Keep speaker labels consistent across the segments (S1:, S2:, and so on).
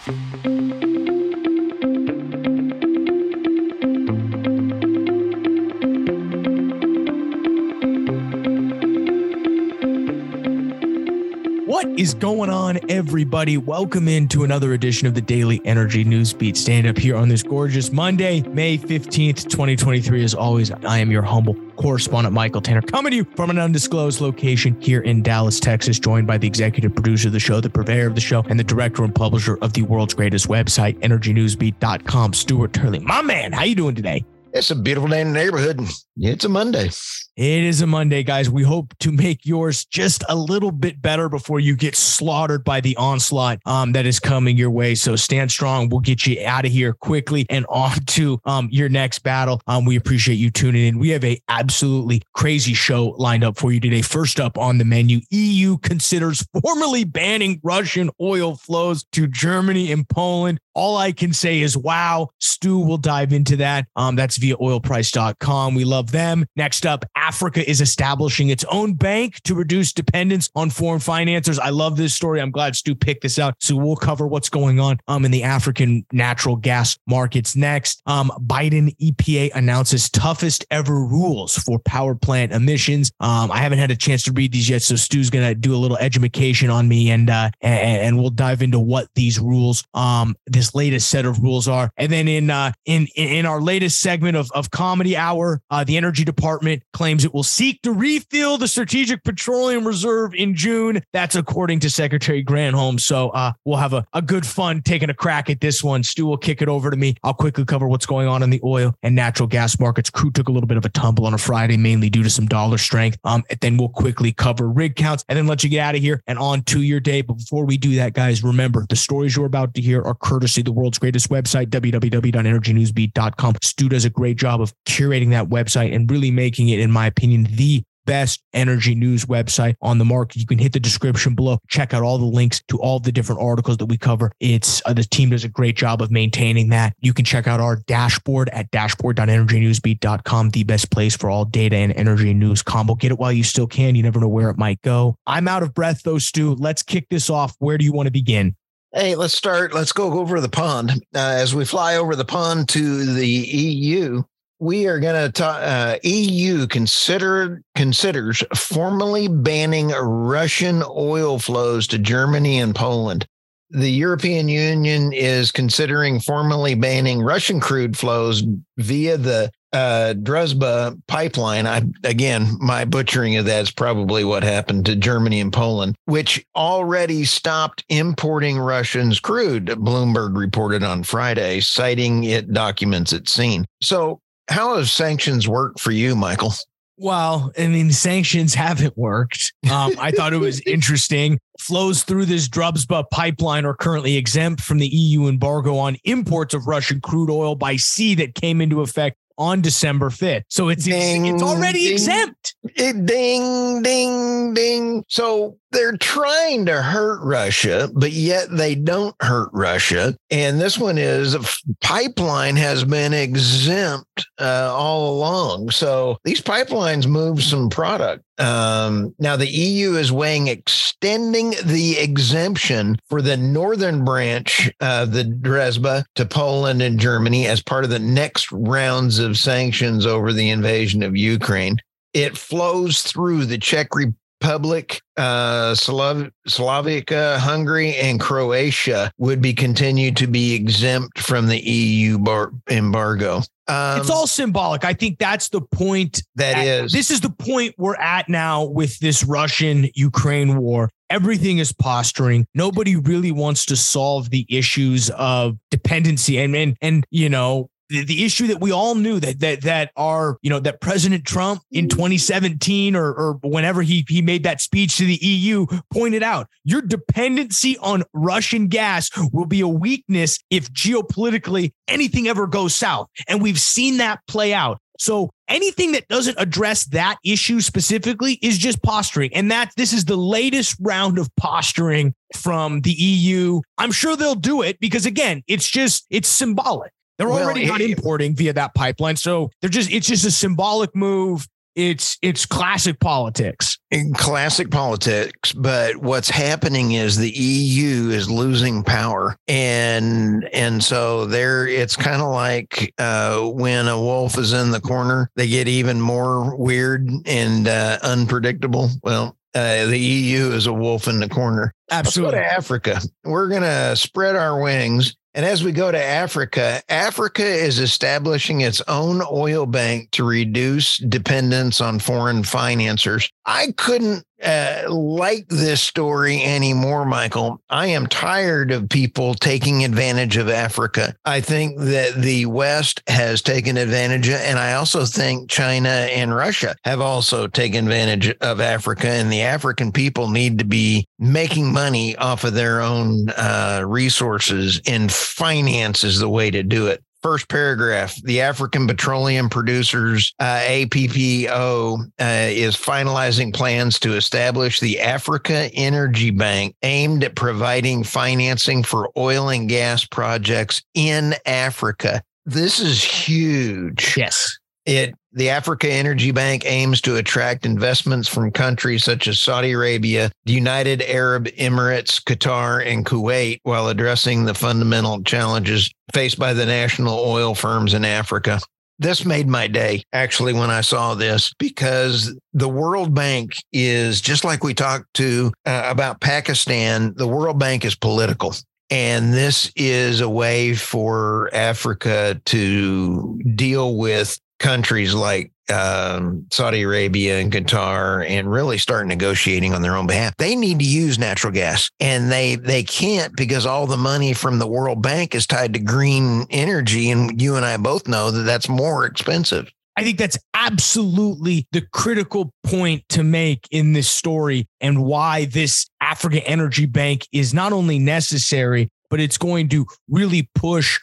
S1: What is going on, everybody? Welcome into another edition of the Daily Energy Newsbeat Stand up here on this gorgeous Monday, May 15th, 2023. As always, I am your humble correspondent, Michael Tanner, coming to you from an undisclosed location here in Dallas, Texas, joined by the executive producer of the show, the purveyor of the show, and the director and publisher of the world's greatest website, energynewsbeat.com, Stuart Turley. My man, how you doing today?
S2: It's a beautiful day in the neighborhood. It's a Monday.
S1: It is a Monday, guys. We hope to make yours just a little bit better before you get slaughtered by the onslaught um, that is coming your way. So stand strong. We'll get you out of here quickly and on to um, your next battle. Um, we appreciate you tuning in. We have a absolutely crazy show lined up for you today. First up on the menu, EU considers formally banning Russian oil flows to Germany and Poland. All I can say is, wow. Stu will dive into that. Um, that's via oilprice.com. We love them. Next up, Africa is establishing its own bank to reduce dependence on foreign financiers. I love this story. I'm glad Stu picked this out. So we'll cover what's going on um, in the African natural gas markets next. Um, Biden EPA announces toughest ever rules for power plant emissions. Um, I haven't had a chance to read these yet, so Stu's gonna do a little education on me, and uh, and, and we'll dive into what these rules, um, this latest set of rules are. And then in uh, in in our latest segment of of comedy hour, uh, the Energy Department claims it will seek to refill the strategic petroleum reserve in June. That's according to Secretary Granholm. So uh, we'll have a, a good fun taking a crack at this one. Stu will kick it over to me. I'll quickly cover what's going on in the oil and natural gas markets. Crude took a little bit of a tumble on a Friday, mainly due to some dollar strength. Um, and then we'll quickly cover rig counts and then let you get out of here and on to your day. But before we do that, guys, remember the stories you're about to hear are courtesy the world's greatest website, www.energynewsbeat.com. Stu does a great job of curating that website and really making it, in my opinion, the best energy news website on the market. You can hit the description below, check out all the links to all the different articles that we cover. It's uh, the team does a great job of maintaining that. You can check out our dashboard at dashboard.energynewsbeat.com, the best place for all data and energy news combo. Get it while you still can. You never know where it might go. I'm out of breath though, Stu. Let's kick this off. Where do you want to begin?
S2: Hey, let's start. Let's go over the pond. Uh, as we fly over the pond to the EU, we are going to talk. Uh, EU considered considers formally banning Russian oil flows to Germany and Poland. The European Union is considering formally banning Russian crude flows via the uh, Druzhba pipeline. I again, my butchering of that is probably what happened to Germany and Poland, which already stopped importing Russians crude. Bloomberg reported on Friday, citing it documents it's seen. So how have sanctions worked for you, Michael?
S1: Well, I mean, sanctions haven't worked. Um, I thought it was interesting. Flows through this Druzhba pipeline are currently exempt from the EU embargo on imports of Russian crude oil by sea that came into effect on December 5th. So it's ding, it's already
S2: ding,
S1: exempt.
S2: It, ding, ding, ding. So they're trying to hurt Russia, but yet they don't hurt Russia. And this one is a pipeline has been exempt uh, all along. So these pipelines move some product. Um, now, the EU is weighing extending the exemption for the northern branch of the Druzhba to Poland and Germany as part of the next rounds of sanctions over the invasion of Ukraine. It flows through the Czech Republic, uh, Slav- Slovakia, Hungary, and Croatia would be continued to be exempt from the EU bar- embargo.
S1: Um, it's all symbolic. I think that's the point.
S2: That
S1: at,
S2: is.
S1: This is the point we're at now with this Russian Ukraine war. Everything is posturing. Nobody really wants to solve the issues of dependency and and and you know the, the issue that we all knew that that that our you know that President Trump in mm. 2017 or or whenever he he made that speech to the EU pointed out your dependency on Russian gas will be a weakness if geopolitically anything ever goes south and we've seen that play out so anything that doesn't address that issue specifically is just posturing. And that this is the latest round of posturing from the EU. I'm sure they'll do it because again, it's just it's symbolic. They're well, already not importing via that pipeline. So they're just, it's just a symbolic move. it's it's classic politics.
S2: In classic politics, but what's happening is the EU is losing power, and and so there it's kind of like uh, when a wolf is in the corner, they get even more weird and uh, unpredictable. Well, uh, the EU is a wolf in the corner.
S1: Absolutely.
S2: Let's go to Africa. We're going to spread our wings and as we go to Africa, Africa is establishing its own oil bank to reduce dependence on foreign financiers. I couldn't uh, like this story anymore, Michael. I am tired of people taking advantage of Africa. I think that the West has taken advantage of, and I also think China and Russia have also taken advantage of Africa, and the African people need to be making money off of their own uh, resources, and finance is the way to do it first paragraph the african petroleum producers uh, appo uh, is finalizing plans to establish the africa energy bank aimed at providing financing for oil and gas projects in africa. This is huge.
S1: Yes
S2: it the Africa Energy Bank aims to attract investments from countries such as Saudi Arabia, the United Arab Emirates, Qatar, and Kuwait while addressing the fundamental challenges faced by the national oil firms in Africa. This made my day actually when I saw this because the World Bank is just like we talked to uh, about Pakistan, the World Bank is political. And this is a way for Africa to deal with countries like um, Saudi Arabia and Qatar and really start negotiating on their own behalf. They need to use natural gas and they they can't because all the money from the World Bank is tied to green energy and you and I both know that that's more expensive.
S1: I think that's absolutely the critical point to make in this story and why this Africa Energy Bank is not only necessary, but it's going to really push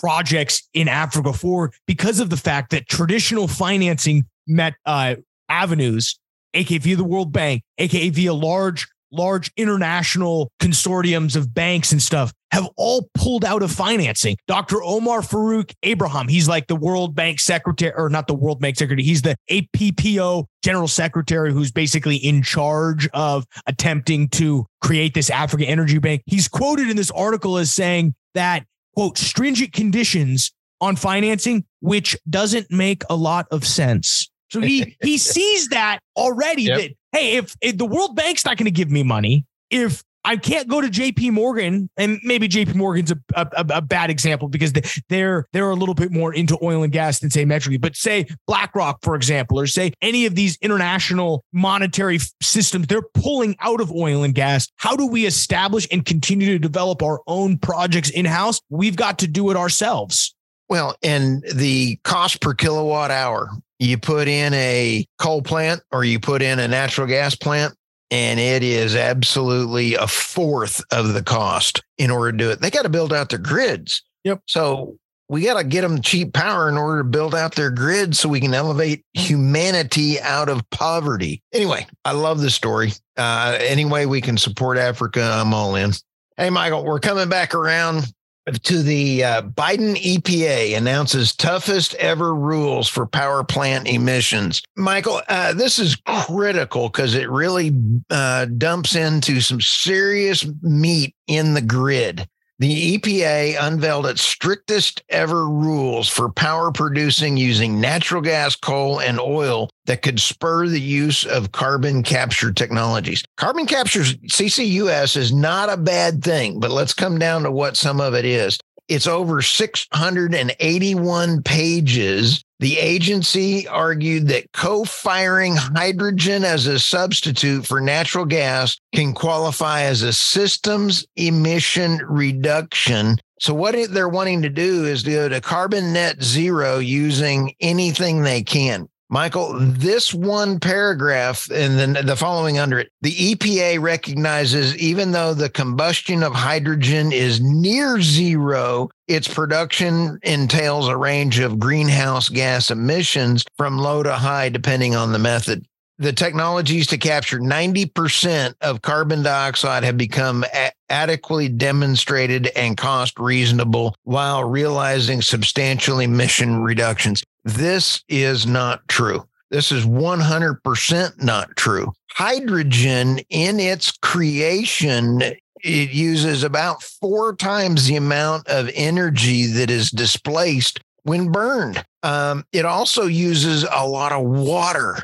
S1: projects in Africa forward because of the fact that traditional financing met uh, avenues, aka via the World Bank, aka via large large international consortiums of banks and stuff have all pulled out of financing. Dr. Omar Farouk Ibrahim, he's like the World Bank secretary, or not the World Bank secretary, he's the APPO general secretary who's basically in charge of attempting to create this Africa Energy Bank. He's quoted in this article as saying that quote, stringent conditions on financing, which doesn't make a lot of sense. So he he sees that already yep. that hey, if, if the World Bank's not going to give me money, if I can't go to JP Morgan, and maybe JP Morgan's a, a, a, bad example because they're they're a little bit more into oil and gas than say Metrically, but say BlackRock, for example, or say any of these international monetary systems, they're pulling out of oil and gas. How do we establish and continue to develop our own projects in house? We've got to do it ourselves.
S2: Well, and the cost per kilowatt hour, you put in a coal plant or you put in a natural gas plant, and it is absolutely a fourth of the cost in order to do it. They got to build out their grids.
S1: Yep.
S2: So we got to get them cheap power in order to build out their grids so we can elevate humanity out of poverty. Anyway, I love this story. Uh, any way we can support Africa, I'm all in. Hey, Michael, we're coming back around to the uh, Biden EPA announces toughest ever rules for power plant emissions. Michael, uh, this is critical because it really uh, dumps into some serious meat in the grid. The EPA unveiled its strictest ever rules for power producing using natural gas, coal, and oil that could spur the use of carbon capture technologies. Carbon capture, CCUS, is not a bad thing, but let's come down to what some of it is. It's over 681 pages. The agency argued that co firing hydrogen as a substitute for natural gas can qualify as a systems emission reduction. So, what they're wanting to do is do a carbon net zero using anything they can. Michael, this one paragraph and then the following under it, the EPA recognizes even though the combustion of hydrogen is near zero, its production entails a range of greenhouse gas emissions from low to high, depending on the method. The technologies to capture 90% of carbon dioxide have become a- adequately demonstrated and cost reasonable while realizing substantial emission reductions. This is not true. This is 100% not true. Hydrogen in its creation it uses about four times the amount of energy that is displaced when burned. Um, it also uses a lot of water.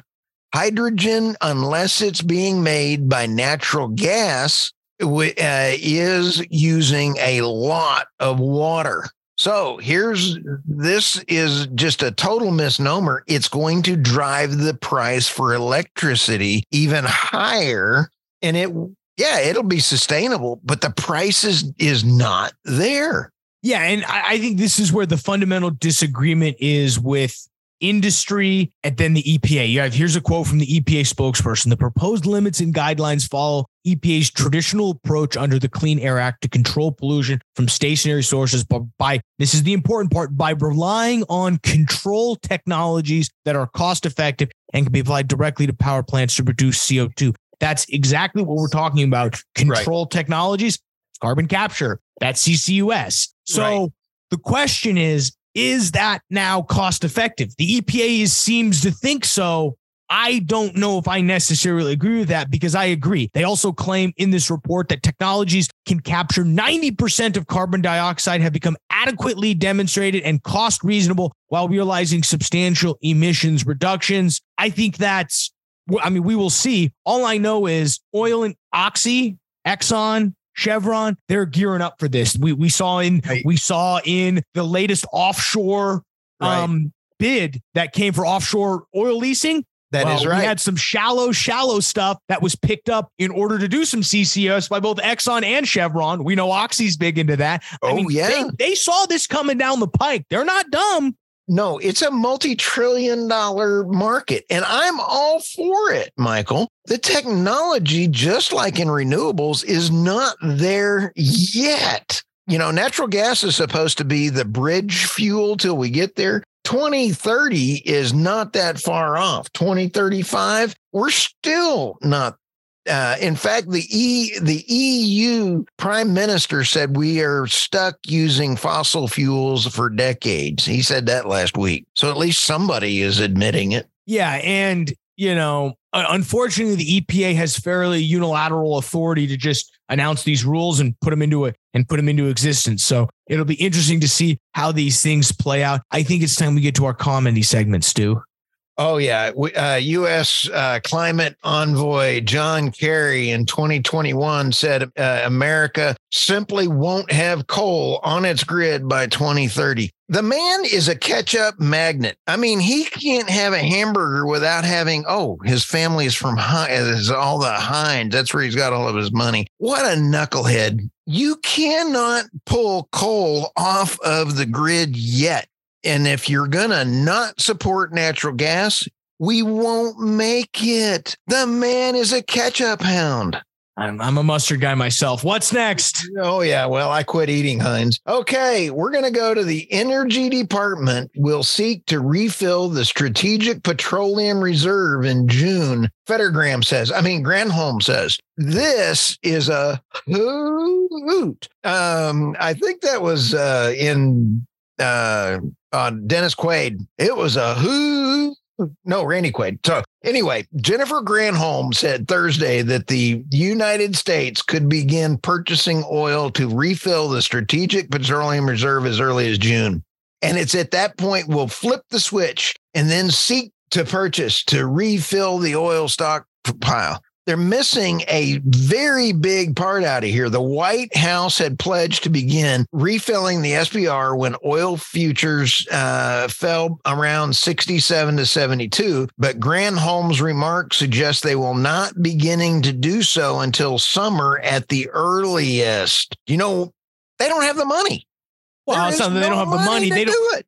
S2: Hydrogen, unless it's being made by natural gas, uh, is using a lot of water. So here's this is just a total misnomer. It's going to drive the price for electricity even higher. And it, yeah, it'll be sustainable, but the price is, is not there.
S1: Yeah. And I, I think this is where the fundamental disagreement is with industry and then the EPA. You have here's a quote from the EPA spokesperson. The proposed limits and guidelines follow EPA's traditional approach under the Clean Air Act to control pollution from stationary sources, but by this is the important part by relying on control technologies that are cost effective and can be applied directly to power plants to reduce CO2. That's exactly what we're talking about. Control right. technologies, carbon capture, that's CCUS. So right. the question is is that now cost effective? The EPA is, seems to think so. I don't know if I necessarily agree with that because I agree. They also claim in this report that technologies can capture 90% of carbon dioxide have become adequately demonstrated and cost reasonable while realizing substantial emissions reductions. I think that's, I mean, we will see. All I know is oil and Oxy, Exxon, Chevron, they're gearing up for this. We we saw in right. we saw in the latest offshore right. um, bid that came for offshore oil leasing.
S2: That well, is right. We
S1: had some shallow, shallow stuff that was picked up in order to do some CCS by both Exxon and Chevron. We know Oxy's big into that.
S2: Oh, I mean, yeah.
S1: They, they saw this coming down the pike. They're not dumb.
S2: No, it's a multi trillion dollar market, and I'm all for it, Michael. The technology, just like in renewables, is not there yet. You know, natural gas is supposed to be the bridge fuel till we get there. 2030 is not that far off. 2035, we're still not uh, in fact, the E the EU prime minister said we are stuck using fossil fuels for decades. He said that last week. So at least somebody is admitting it.
S1: Yeah, and you know, unfortunately, the EPA has fairly unilateral authority to just announce these rules and put them into it and put them into existence. So it'll be interesting to see how these things play out. I think it's time we get to our comedy segment, Stu.
S2: Oh yeah, uh, U.S. Uh, climate envoy John Kerry in 2021 said uh, America simply won't have coal on its grid by 2030. The man is a catch-up magnet. I mean, he can't have a hamburger without having. Oh, his family is from is all the Heinz. That's where he's got all of his money. What a knucklehead! You cannot pull coal off of the grid yet. And if you're going to not support natural gas, we won't make it. The man is a catch up hound.
S1: I'm, I'm, a mustard guy myself. What's next?
S2: Oh, yeah. Well, I quit eating Heinz. Okay. We're going to go to the Energy Department. We'll seek to refill the Strategic Petroleum Reserve in June. Fettergram says, I mean, Granholm says, this is a hoot. Um, I think that was uh, in uh, on Dennis Quaid. It was a who. No, Randy Quaid. So anyway, Jennifer Granholm said Thursday that the United States could begin purchasing oil to refill the strategic petroleum reserve as early as June. And it's at that point we'll flip the switch and then seek to purchase to refill the oil stockpile they're missing a very big part out of here. The White House had pledged to begin refilling the SPR when oil futures uh, fell around 67 to 72. But Granholm's remarks suggest they will not beginning to do so until summer at the earliest. You know, they don't have the money.
S1: Well, that they don't have the money. They don't do it.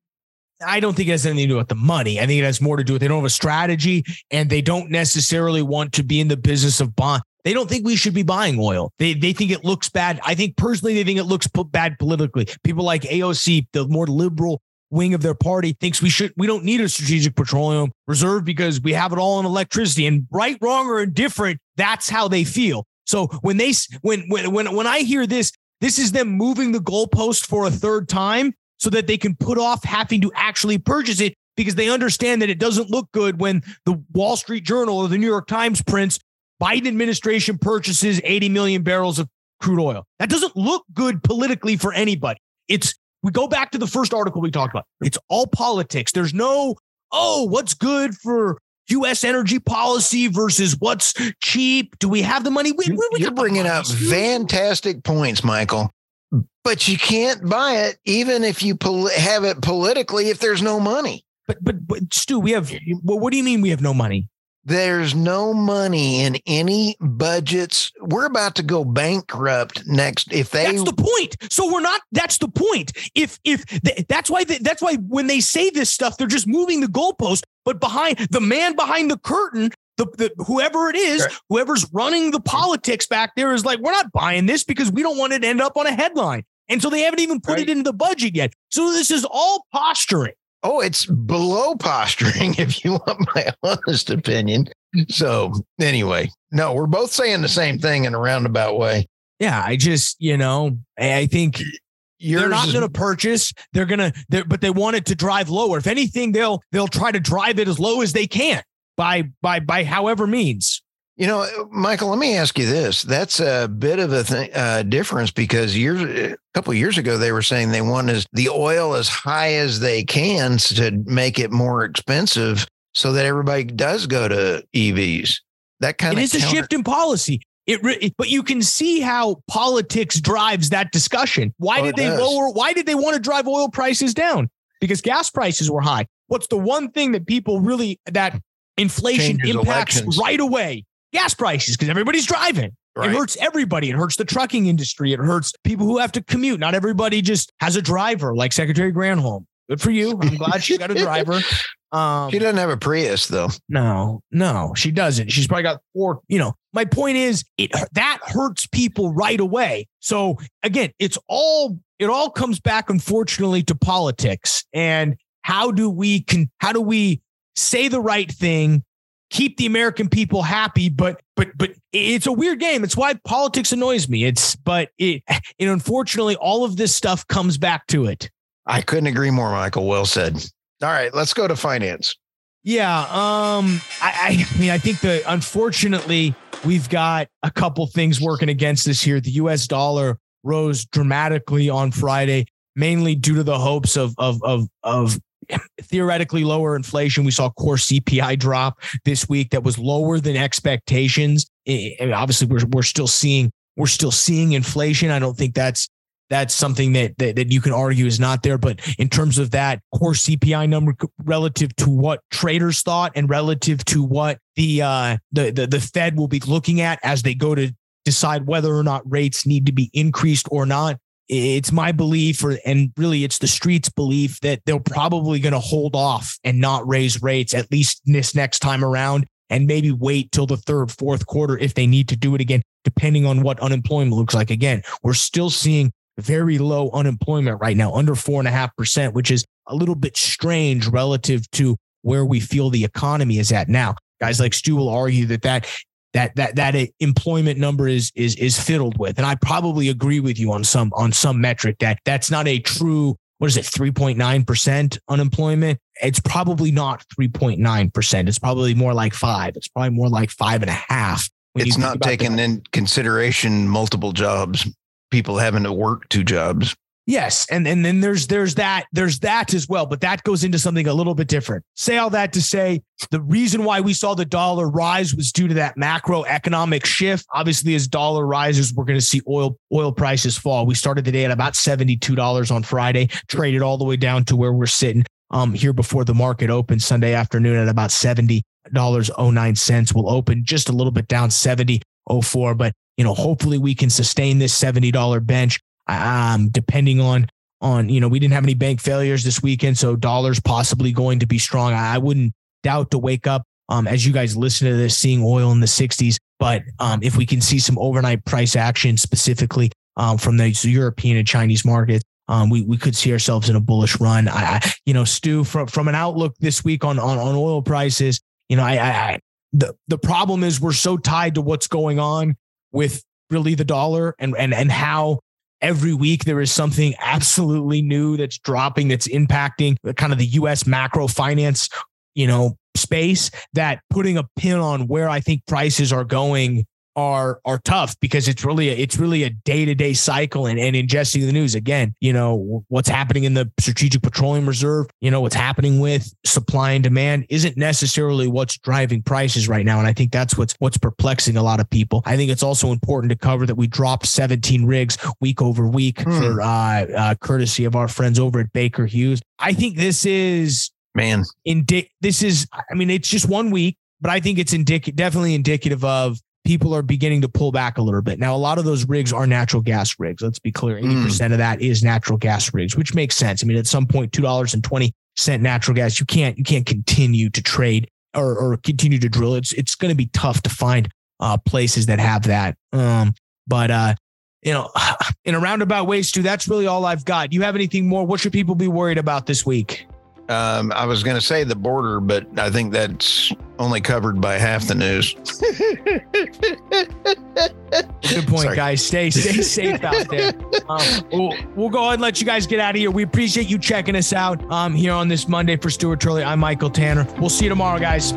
S1: I don't think it has anything to do with the money. I think it has more to do with they don't have a strategy and they don't necessarily want to be in the business of bond. They don't think we should be buying oil. They they think it looks bad. I think personally they think it looks bad politically. People like AOC, the more liberal wing of their party, thinks we should we don't need a strategic petroleum reserve because we have it all in electricity. And right, wrong, or indifferent, that's how they feel. So when they when when when when I hear this, this is them moving the goalpost for a third time so that they can put off having to actually purchase it because they understand that it doesn't look good when the Wall Street Journal or the New York Times prints Biden administration purchases 80 million barrels of crude oil. That doesn't look good politically for anybody. It's we go back to the first article we talked about. It's all politics. There's no, oh, what's good for U.S. energy policy versus what's cheap? Do we have the money? We,
S2: we You're bringing up fantastic points, Michael. But you can't buy it, even if you pol- have it politically, if there's no money.
S1: But, but, but Stu, we have. Well, what do you mean we have no money?
S2: There's no money in any budgets. We're about to go bankrupt next. If they
S1: That's the point. So we're not that's the point. If if that's why that's why when they say this stuff they're just moving the goalpost, but behind the man behind the curtain the, the, whoever it is, whoever's running the mm-hmm. politics back there is like, we're not buying this because we don't want it to end up on a headline. And so they haven't even put right. it into the budget yet. So this is all posturing.
S2: Oh, it's below posturing, if you want my honest opinion. So, anyway, no, we're both saying the same thing in a roundabout way.
S1: Yeah, I just, you know, I think Yours they're not going to purchase. They're going to, but they want it to drive lower. If anything, they'll they'll try to drive it as low as they can by by by however means.
S2: You know, Michael, let me ask you this. That's a bit of a th- uh, difference because years, a couple years ago, they were saying they wanted the oil as high as they can to make it more expensive so that everybody does go to EVs. That kind
S1: it
S2: of
S1: is counter- a shift in policy. It, re- but you can see how politics drives that discussion. Why oh, did they does. lower? Why did they want to drive oil prices down? Because gas prices were high. What's the one thing that people really that inflation Changes impacts elections. right away? gas prices because everybody's driving. Right. It hurts everybody. It hurts the trucking industry. It hurts people who have to commute. Not everybody just has a driver like Secretary Granholm. Good for you. I'm glad she got a driver.
S2: Um, she doesn't have a Prius though.
S1: No, no, she doesn't. She's probably got four. You know, my point is, it that hurts people right away. So again, it's all it all comes back, unfortunately, to politics and how do we can how do we say the right thing keep the American people happy, but but but it's a weird game. It's why politics annoys me. It's but it and unfortunately all of this stuff comes back to it.
S2: I couldn't agree more, Michael. Well said. All right, let's go to finance.
S1: Yeah, um, I, I mean, I think that unfortunately we've got a couple things working against us here. The U.S. dollar rose dramatically on Friday, mainly due to the hopes of of of of theoretically lower inflation. We saw core CPI drop this week that was lower than expectations. obviously, we're we're still seeing we're still seeing inflation. I don't think that's that's something that, that that you can argue is not there. But in terms of that core CPI number relative to what traders thought and relative to what the uh, the, the the Fed will be looking at as they go to decide whether or not rates need to be increased or not it's my belief or and really it's the streets belief that they're probably going to hold off and not raise rates at least this next time around and maybe wait till the third fourth quarter if they need to do it again depending on what unemployment looks like. Again we're still seeing very low unemployment right now under four and a half percent which is a little bit strange relative to where we feel the economy is at now. Guys like stu will argue that that that that that employment number is is is fiddled with. And i probably agree with you on some on some metric that that's not a true what is it 3.9% unemployment? It's probably not 3.9% it's probably more like five. It's probably more like five and a half
S2: it's not taking in consideration multiple jobs people having to work two jobs
S1: Yes, and and then there's there's that there's that as well, but that goes into something a little bit different. Say all that to say the reason why we saw the dollar rise was due to that macroeconomic shift. Obviously, as dollar rises, we're going to see oil oil prices fall. We started the day at about seventy two dollars on Friday, traded all the way down to where we're sitting um here before the market opened Sunday afternoon at about seventy dollars oh nine cents. We'll open just a little bit down seventy oh four, but you know hopefully we can sustain this seventy dollar bench um, depending on on you know we didn't have any bank failures this weekend, so dollars possibly going to be strong. I wouldn't doubt to wake up um, as you guys listen to this, seeing oil in the 60s. But um, if we can see some overnight price action specifically um, from the European and Chinese markets, um, we we could see ourselves in a bullish run. I, I, you know, Stu, from from an outlook this week on on, on oil prices, you know, I, I the the problem is we're so tied to what's going on with really the dollar and and and how every week there is something absolutely new that's dropping that's impacting kind of the US macro finance, you know, space that putting a pin on where I think prices are going are are tough because it's really a, it's really a day to day cycle and, and ingesting the news again. You know what's happening in the Strategic Petroleum Reserve. You know what's happening with supply and demand isn't necessarily what's driving prices right now, and I think that's what's what's perplexing a lot of people. I think it's also important to cover that we dropped 17 rigs week over week hmm. for uh, uh, courtesy of our friends over at Baker Hughes. I think this is
S2: man.
S1: Indi- this is I mean it's just one week but I think it's indic- definitely indicative of people are beginning to pull back a little bit. Now, a lot of those rigs are natural gas rigs. Let's be clear 80% mm. of that is natural gas rigs, which makes sense. I mean, at some point, $2.20 natural gas, you can't, you can't continue to trade or, or continue to drill. It's, it's going to be tough to find uh, places that have that. Um, but, uh, you know, in a roundabout way, Stu, that's really all I've got. You have anything more? What should people be worried about this week?
S2: Um, I was going to say the border, but I think that's only covered by half the news.
S1: Good point, Sorry. guys. Stay stay safe out there. Um, we'll, we'll, go ahead and let you guys get out of here. We appreciate you checking us out um, here on this Monday for Stuart Turley. I'm Michael Tanner. We'll see you tomorrow, guys.